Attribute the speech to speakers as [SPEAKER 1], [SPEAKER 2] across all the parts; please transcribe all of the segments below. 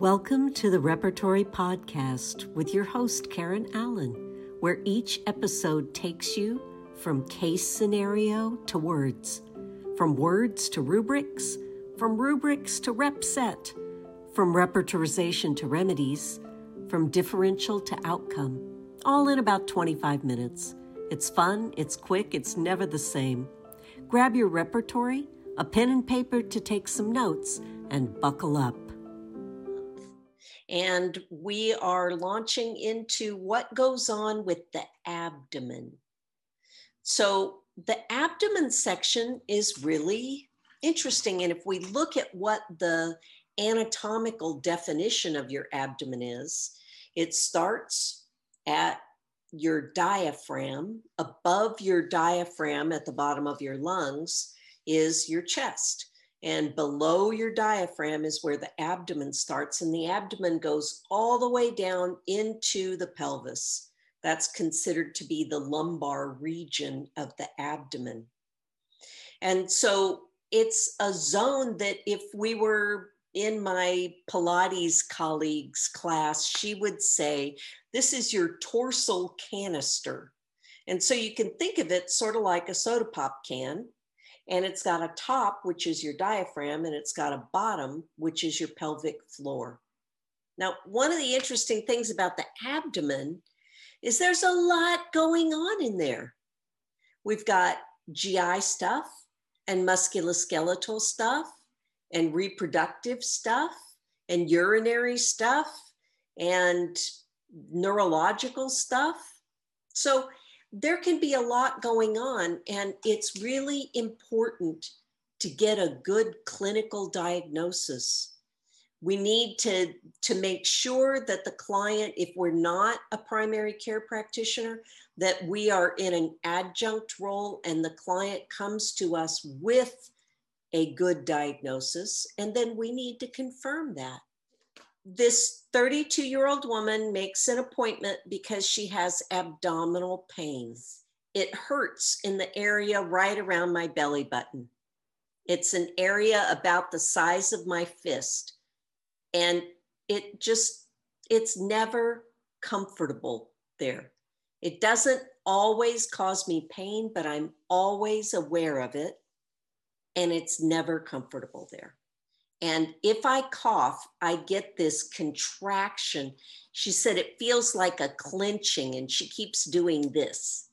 [SPEAKER 1] Welcome to the Repertory Podcast with your host, Karen Allen, where each episode takes you from case scenario to words, from words to rubrics, from rubrics to rep set, from repertorization to remedies, from differential to outcome, all in about 25 minutes. It's fun, it's quick, it's never the same. Grab your repertory, a pen and paper to take some notes, and buckle up. And we are launching into what goes on with the abdomen. So, the abdomen section is really interesting. And if we look at what the anatomical definition of your abdomen is, it starts at your diaphragm. Above your diaphragm at the bottom of your lungs is your chest. And below your diaphragm is where the abdomen starts, and the abdomen goes all the way down into the pelvis. That's considered to be the lumbar region of the abdomen. And so it's a zone that if we were in my Pilates colleagues class, she would say, This is your torsal canister. And so you can think of it sort of like a soda pop can and it's got a top, which is your diaphragm, and it's got a bottom, which is your pelvic floor. Now, one of the interesting things about the abdomen is there's a lot going on in there. We've got GI stuff and musculoskeletal stuff and reproductive stuff and urinary stuff and neurological stuff. So there can be a lot going on, and it's really important to get a good clinical diagnosis. We need to, to make sure that the client, if we're not a primary care practitioner, that we are in an adjunct role and the client comes to us with a good diagnosis, and then we need to confirm that this 32 year old woman makes an appointment because she has abdominal pains. It hurts in the area right around my belly button. It's an area about the size of my fist. And it just, it's never comfortable there. It doesn't always cause me pain, but I'm always aware of it. And it's never comfortable there. And if I cough, I get this contraction. She said it feels like a clenching, and she keeps doing this.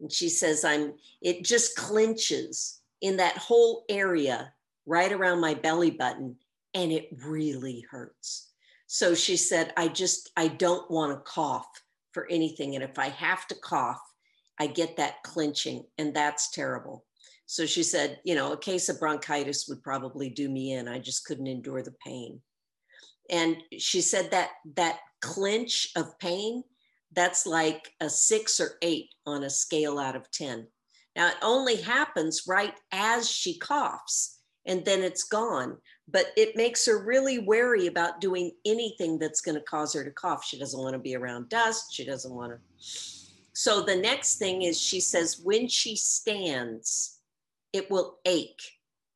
[SPEAKER 1] And she says, I'm, it just clenches in that whole area right around my belly button, and it really hurts. So she said, I just, I don't want to cough for anything. And if I have to cough, I get that clenching, and that's terrible. So she said, you know, a case of bronchitis would probably do me in. I just couldn't endure the pain. And she said that that clinch of pain, that's like a six or eight on a scale out of 10. Now, it only happens right as she coughs and then it's gone. But it makes her really wary about doing anything that's going to cause her to cough. She doesn't want to be around dust. She doesn't want to. So the next thing is she says when she stands, it will ache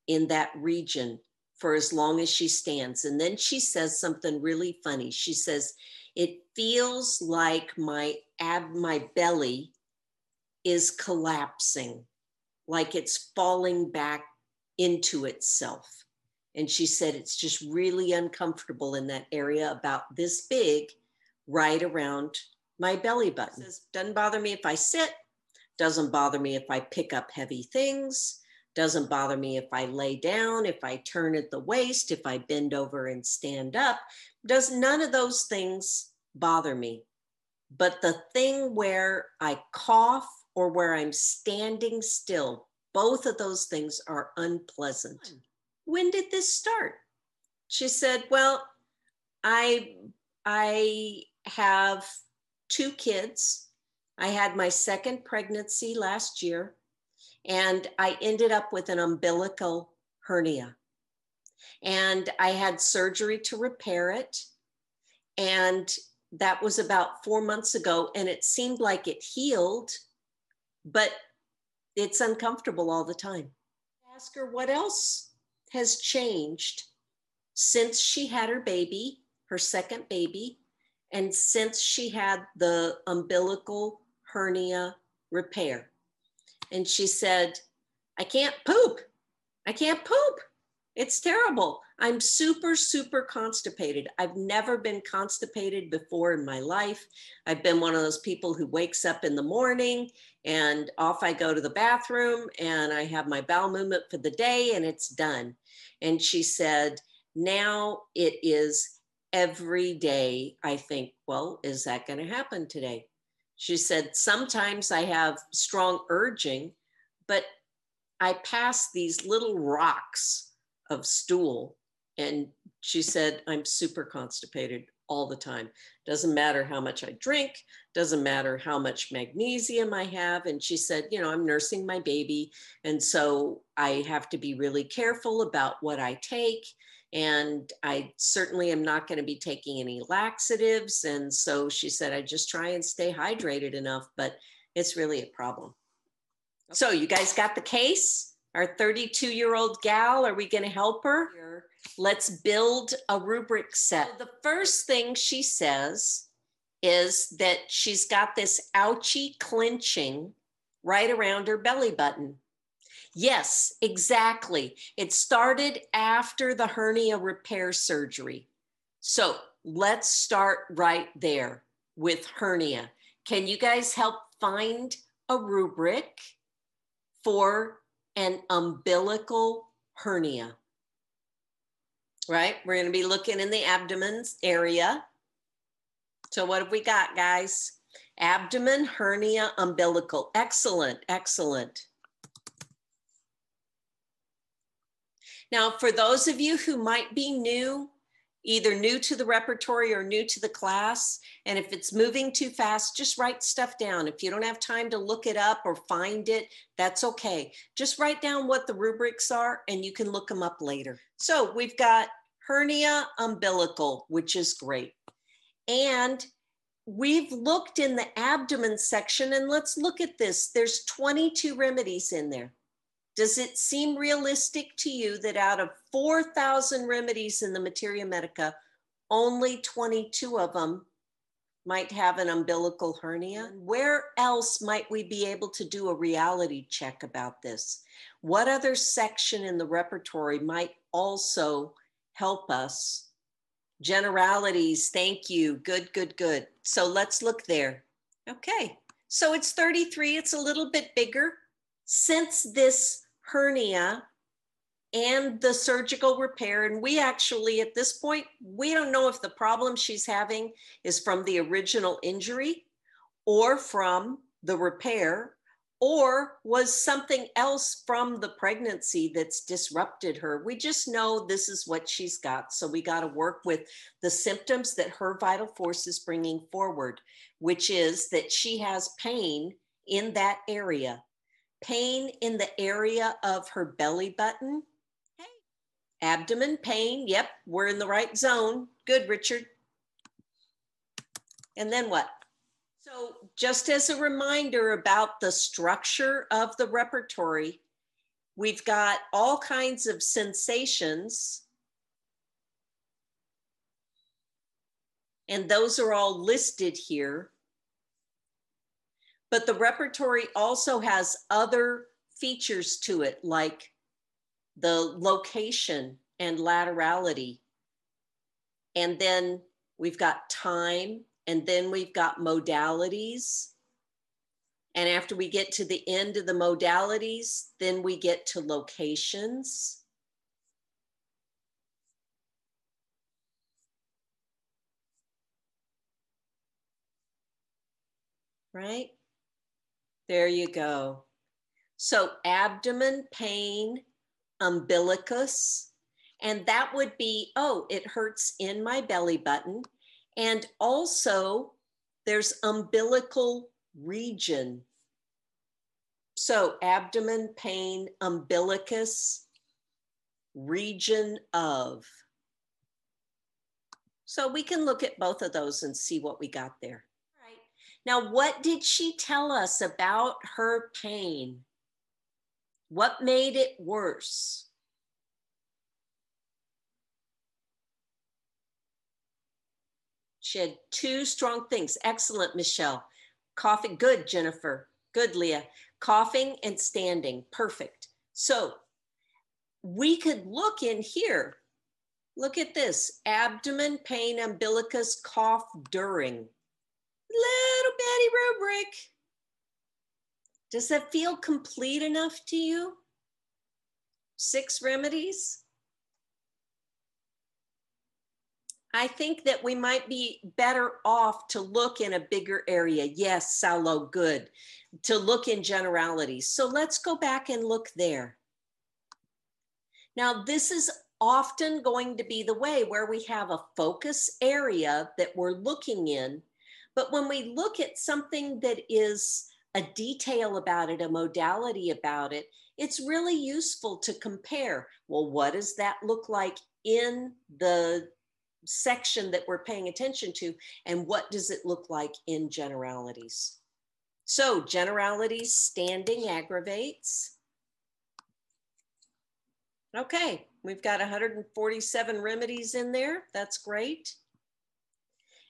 [SPEAKER 1] in that region for as long as she stands. And then she says something really funny. She says, It feels like my ab, my belly is collapsing, like it's falling back into itself. And she said, It's just really uncomfortable in that area about this big, right around my belly button. Says, Doesn't bother me if I sit, doesn't bother me if I pick up heavy things doesn't bother me if I lay down, if I turn at the waist, if I bend over and stand up. Does none of those things bother me? But the thing where I cough or where I'm standing still, both of those things are unpleasant. Hmm. When did this start? She said, Well, I I have two kids. I had my second pregnancy last year and I ended up with an umbilical hernia. And I had surgery to repair it. And that was about four months ago. And it seemed like it healed, but it's uncomfortable all the time. Ask her what else has changed since she had her baby her second baby. And since she had the umbilical hernia repair, and she said, I can't poop. I can't poop. It's terrible. I'm super, super constipated. I've never been constipated before in my life. I've been one of those people who wakes up in the morning and off I go to the bathroom and I have my bowel movement for the day and it's done. And she said, now it is every day. I think, well, is that going to happen today? She said, sometimes I have strong urging, but I pass these little rocks of stool. And she said, I'm super constipated all the time. Doesn't matter how much I drink, doesn't matter how much magnesium I have. And she said, You know, I'm nursing my baby. And so I have to be really careful about what I take. And I certainly am not going to be taking any laxatives. And so she said, I just try and stay hydrated enough, but it's really a problem. So, you guys got the case? Our 32 year old gal, are we going to help her? Let's build a rubric set. The first thing she says is that she's got this ouchy clenching right around her belly button. Yes, exactly. It started after the hernia repair surgery. So let's start right there with hernia. Can you guys help find a rubric for an umbilical hernia? Right? We're going to be looking in the abdomen's area. So, what have we got, guys? Abdomen, hernia, umbilical. Excellent, excellent. Now, for those of you who might be new, either new to the repertory or new to the class, and if it's moving too fast, just write stuff down. If you don't have time to look it up or find it, that's okay. Just write down what the rubrics are and you can look them up later. So we've got hernia umbilical, which is great. And we've looked in the abdomen section and let's look at this. There's 22 remedies in there. Does it seem realistic to you that out of 4,000 remedies in the Materia Medica, only 22 of them might have an umbilical hernia? Where else might we be able to do a reality check about this? What other section in the repertory might also help us? Generalities, thank you. Good, good, good. So let's look there. Okay, so it's 33, it's a little bit bigger. Since this hernia and the surgical repair. And we actually, at this point, we don't know if the problem she's having is from the original injury or from the repair or was something else from the pregnancy that's disrupted her. We just know this is what she's got. So we got to work with the symptoms that her vital force is bringing forward, which is that she has pain in that area pain in the area of her belly button. Hey. Abdomen pain. Yep, we're in the right zone. Good, Richard. And then what? So, just as a reminder about the structure of the repertory, we've got all kinds of sensations. And those are all listed here. But the repertory also has other features to it, like the location and laterality. And then we've got time, and then we've got modalities. And after we get to the end of the modalities, then we get to locations. Right? There you go. So abdomen pain, umbilicus, and that would be, oh, it hurts in my belly button. And also there's umbilical region. So abdomen pain, umbilicus, region of. So we can look at both of those and see what we got there. Now, what did she tell us about her pain? What made it worse? She had two strong things. Excellent, Michelle. Coughing, good, Jennifer. Good, Leah. Coughing and standing, perfect. So we could look in here. Look at this abdomen, pain, umbilicus, cough during. Little bitty rubric. Does that feel complete enough to you? Six remedies? I think that we might be better off to look in a bigger area. Yes, Salo, oh, good. To look in generalities. So let's go back and look there. Now, this is often going to be the way where we have a focus area that we're looking in. But when we look at something that is a detail about it, a modality about it, it's really useful to compare. Well, what does that look like in the section that we're paying attention to and what does it look like in generalities. So generalities, standing aggravates. Okay, we've got 147 remedies in there. That's great.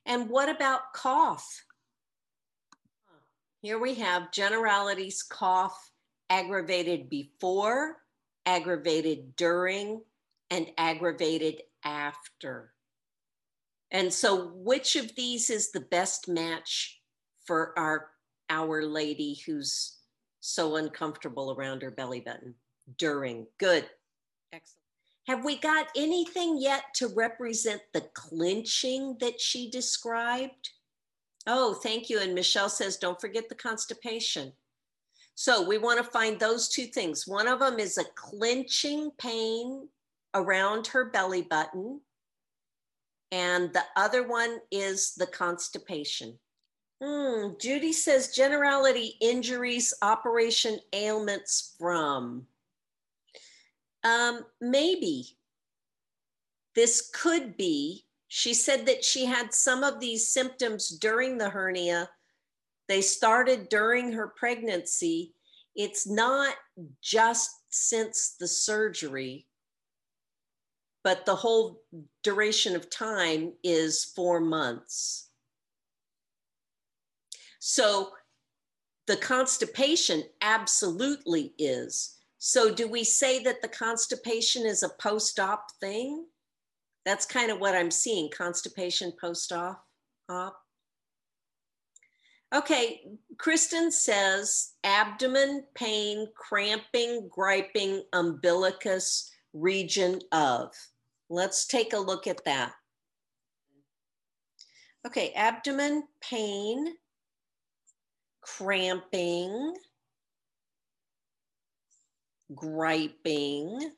[SPEAKER 1] And what about cough? Here we have generalities, cough, aggravated before, aggravated during, and aggravated after. And so, which of these is the best match for our our lady who's so uncomfortable around her belly button during? Good, excellent. Have we got anything yet to represent the clinching that she described? Oh, thank you. And Michelle says, don't forget the constipation. So we want to find those two things. One of them is a clinching pain around her belly button and the other one is the constipation. Hmm, Judy says generality injuries, operation ailments from. Um, maybe this could be. She said that she had some of these symptoms during the hernia. They started during her pregnancy. It's not just since the surgery but the whole duration of time is four months. So the constipation absolutely is. So do we say that the constipation is a post-op thing? That's kind of what I'm seeing, constipation post-op. Op. Okay, Kristen says abdomen pain, cramping, griping, umbilicus, region of. Let's take a look at that. Okay, abdomen pain, cramping, griping.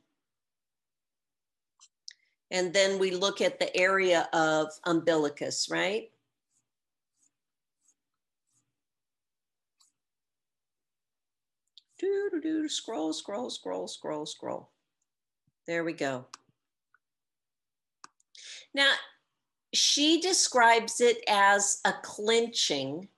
[SPEAKER 1] And then we look at the area of umbilicus, right? Do, do, do, scroll, scroll, scroll, scroll, scroll. There we go. Now, she describes it as a clinching,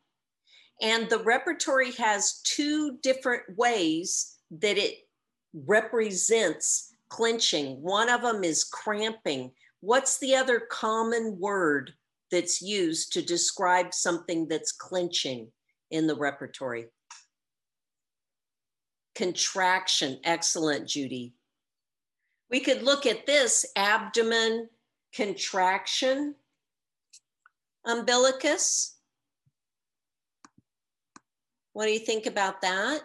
[SPEAKER 1] and the repertory has two different ways that it represents clinching. One of them is cramping. What's the other common word that's used to describe something that's clinching in the repertory? Contraction. Excellent, Judy. We could look at this abdomen contraction, umbilicus. What do you think about that?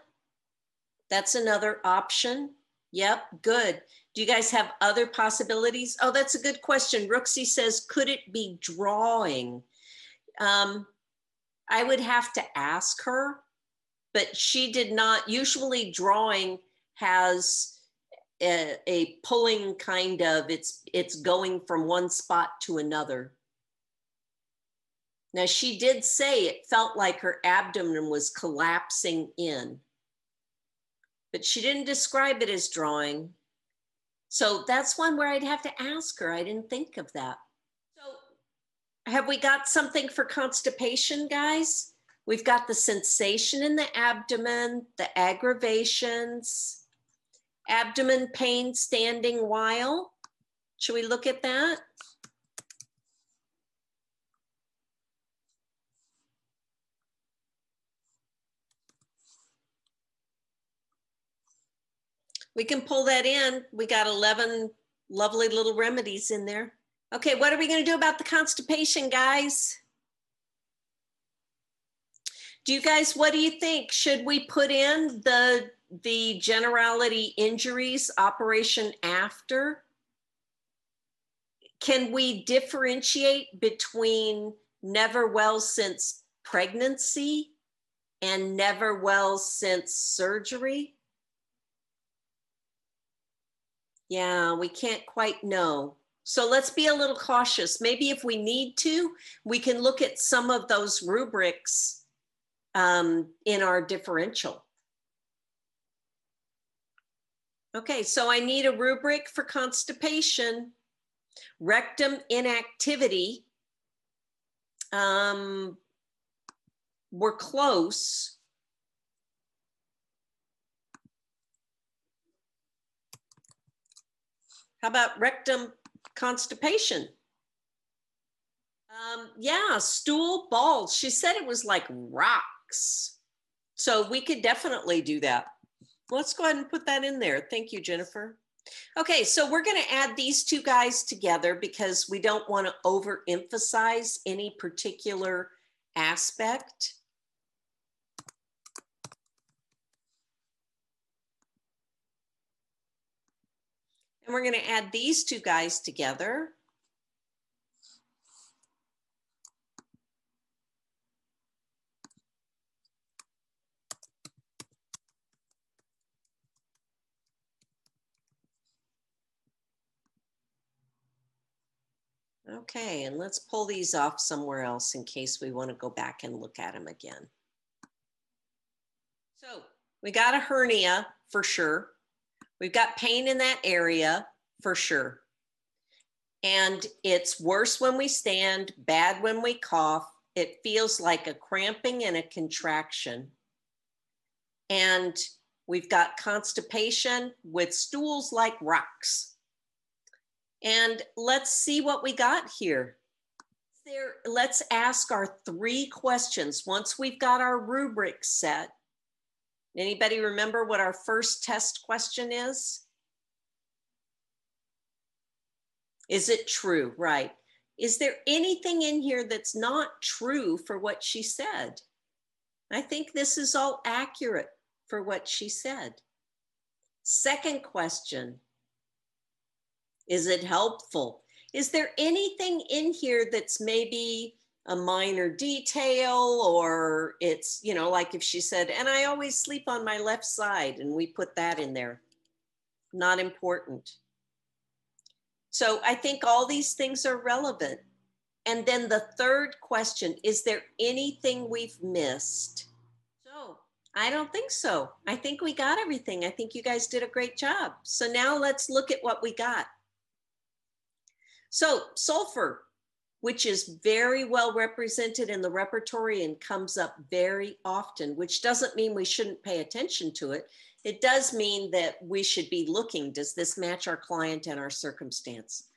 [SPEAKER 1] That's another option. Yep, good. Do you guys have other possibilities? Oh, that's a good question. Rooksy says, could it be drawing? Um, I would have to ask her, but she did not. Usually, drawing has a, a pulling kind of it's it's going from one spot to another now she did say it felt like her abdomen was collapsing in but she didn't describe it as drawing so that's one where i'd have to ask her i didn't think of that so have we got something for constipation guys we've got the sensation in the abdomen the aggravations Abdomen pain standing while. Should we look at that? We can pull that in. We got 11 lovely little remedies in there. Okay, what are we going to do about the constipation, guys? Do you guys, what do you think? Should we put in the the generality injuries operation after? Can we differentiate between never well since pregnancy and never well since surgery? Yeah, we can't quite know. So let's be a little cautious. Maybe if we need to, we can look at some of those rubrics um, in our differential. Okay, so I need a rubric for constipation, rectum inactivity. Um, we're close. How about rectum constipation? Um, yeah, stool balls. She said it was like rocks. So we could definitely do that. Let's go ahead and put that in there. Thank you, Jennifer. Okay, so we're going to add these two guys together because we don't want to overemphasize any particular aspect. And we're going to add these two guys together. Okay, and let's pull these off somewhere else in case we want to go back and look at them again. So we got a hernia for sure. We've got pain in that area for sure. And it's worse when we stand, bad when we cough. It feels like a cramping and a contraction. And we've got constipation with stools like rocks. And let's see what we got here. There, let's ask our three questions. Once we've got our rubric set, anybody remember what our first test question is? Is it true? Right. Is there anything in here that's not true for what she said? I think this is all accurate for what she said. Second question is it helpful? Is there anything in here that's maybe a minor detail or it's, you know, like if she said, and I always sleep on my left side and we put that in there? Not important. So I think all these things are relevant. And then the third question is there anything we've missed? So I don't think so. I think we got everything. I think you guys did a great job. So now let's look at what we got. So sulfur, which is very well represented in the repertory and comes up very often, which doesn't mean we shouldn't pay attention to it. It does mean that we should be looking, does this match our client and our circumstance?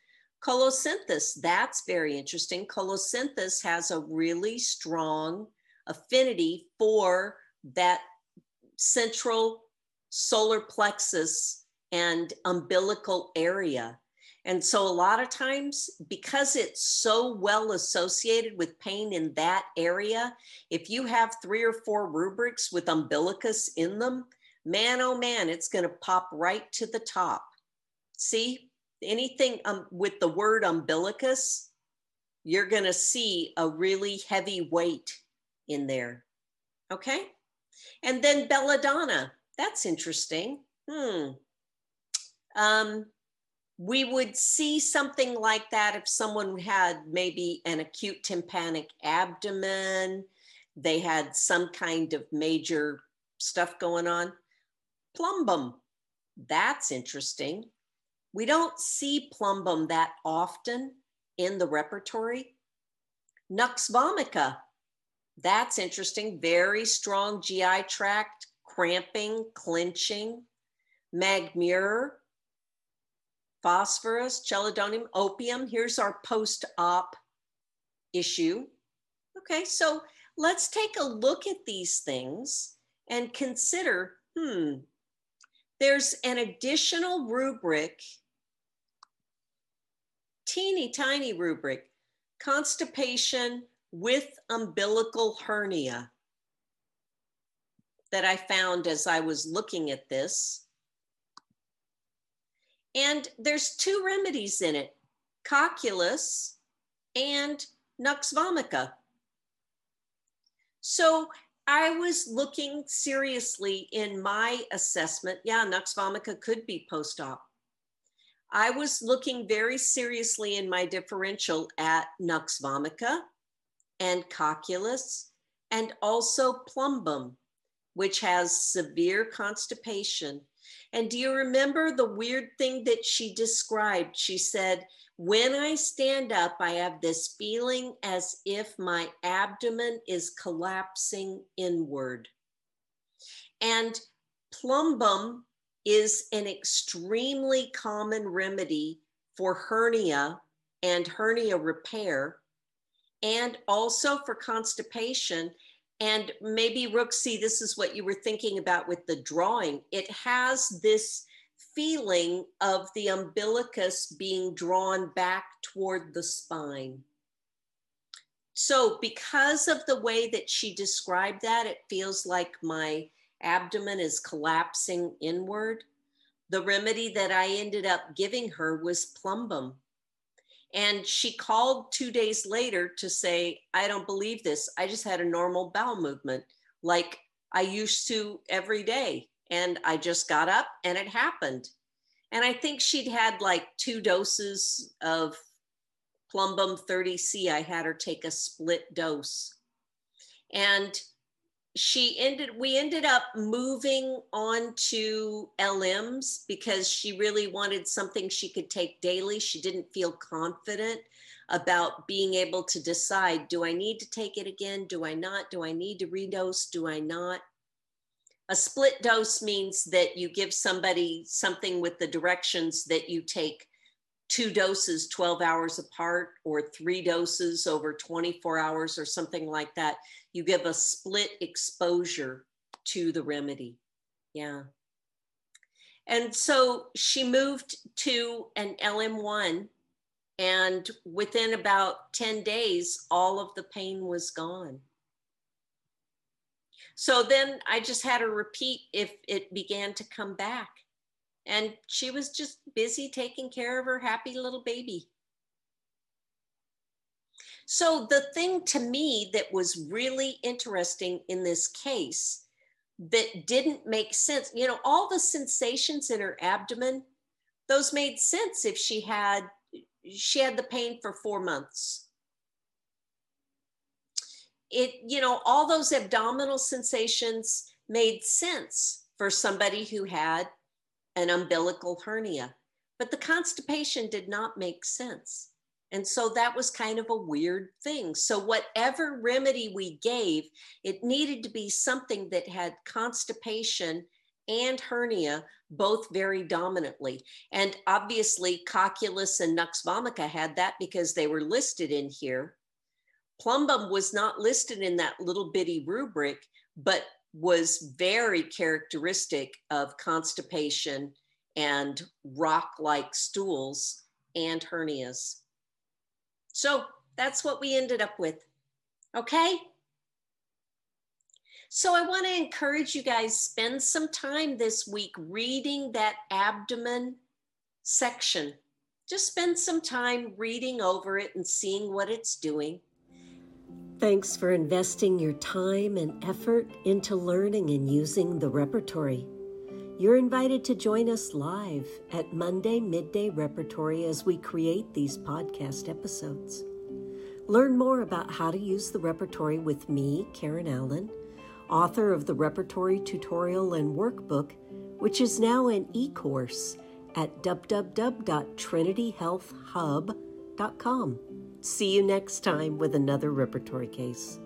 [SPEAKER 1] Colocynthis, that's very interesting. Colocynthis has a really strong affinity for that central solar plexus and umbilical area. And so, a lot of times, because it's so well associated with pain in that area, if you have three or four rubrics with umbilicus in them, man, oh man, it's going to pop right to the top. See, anything um, with the word umbilicus, you're going to see a really heavy weight in there. Okay. And then belladonna. That's interesting. Hmm. Um, we would see something like that if someone had maybe an acute tympanic abdomen, they had some kind of major stuff going on. Plumbum, that's interesting. We don't see plumbum that often in the repertory. Nux vomica, that's interesting. Very strong GI tract, cramping, clenching. Mag mur, phosphorus, chelidonium, opium. Here's our post-op issue. Okay, so let's take a look at these things and consider, hmm, there's an additional rubric, teeny tiny rubric, constipation with umbilical hernia that I found as I was looking at this. And there's two remedies in it, cocculus and nux vomica. So I was looking seriously in my assessment. Yeah, nux vomica could be post-op. I was looking very seriously in my differential at nux vomica and cocculus and also plumbum, which has severe constipation. And do you remember the weird thing that she described? She said, when I stand up, I have this feeling as if my abdomen is collapsing inward. And plumbum is an extremely common remedy for hernia and hernia repair, and also for constipation. And maybe, Rooksy, this is what you were thinking about with the drawing. It has this feeling of the umbilicus being drawn back toward the spine. So, because of the way that she described that, it feels like my abdomen is collapsing inward. The remedy that I ended up giving her was plumbum. And she called two days later to say, I don't believe this. I just had a normal bowel movement like I used to every day and I just got up and it happened. And I think she'd had like two doses of Plumbum 30C. I had her take a split dose. And she ended, we ended up moving on to LMs because she really wanted something she could take daily. She didn't feel confident about being able to decide do I need to take it again? Do I not? Do I need to redose? Do I not? A split dose means that you give somebody something with the directions that you take two doses 12 hours apart or three doses over 24 hours or something like that. You give a split exposure to the remedy. Yeah. And so she moved to an LM1, and within about 10 days, all of the pain was gone. So then I just had to repeat if it began to come back. And she was just busy taking care of her happy little baby. So the thing to me that was really interesting in this case that didn't make sense, you know, all the sensations in her abdomen, those made sense if she had she had the pain for 4 months it, you know, all those abdominal sensations made sense for somebody who had an umbilical hernia, but the constipation did not make sense. And so that was kind of a weird thing. So, whatever remedy we gave, it needed to be something that had constipation and hernia both very dominantly. And obviously, cocculus and nux vomica had that because they were listed in here. Plumbum was not listed in that little bitty rubric, but was very characteristic of constipation and rock like stools and hernias. So that's what we ended up with. Okay. So I want to encourage you guys spend some time this week reading that abdomen section. Just spend some time reading over it and seeing what it's doing. Thanks for investing your time and effort into learning and using the repertory. You're invited to join us live at Monday Midday Repertory as we create these podcast episodes. Learn more about how to use the repertory with me, Karen Allen, author of the Repertory Tutorial and Workbook, which is now an e course at www.trinityhealthhub.com. See you next time with another repertory case.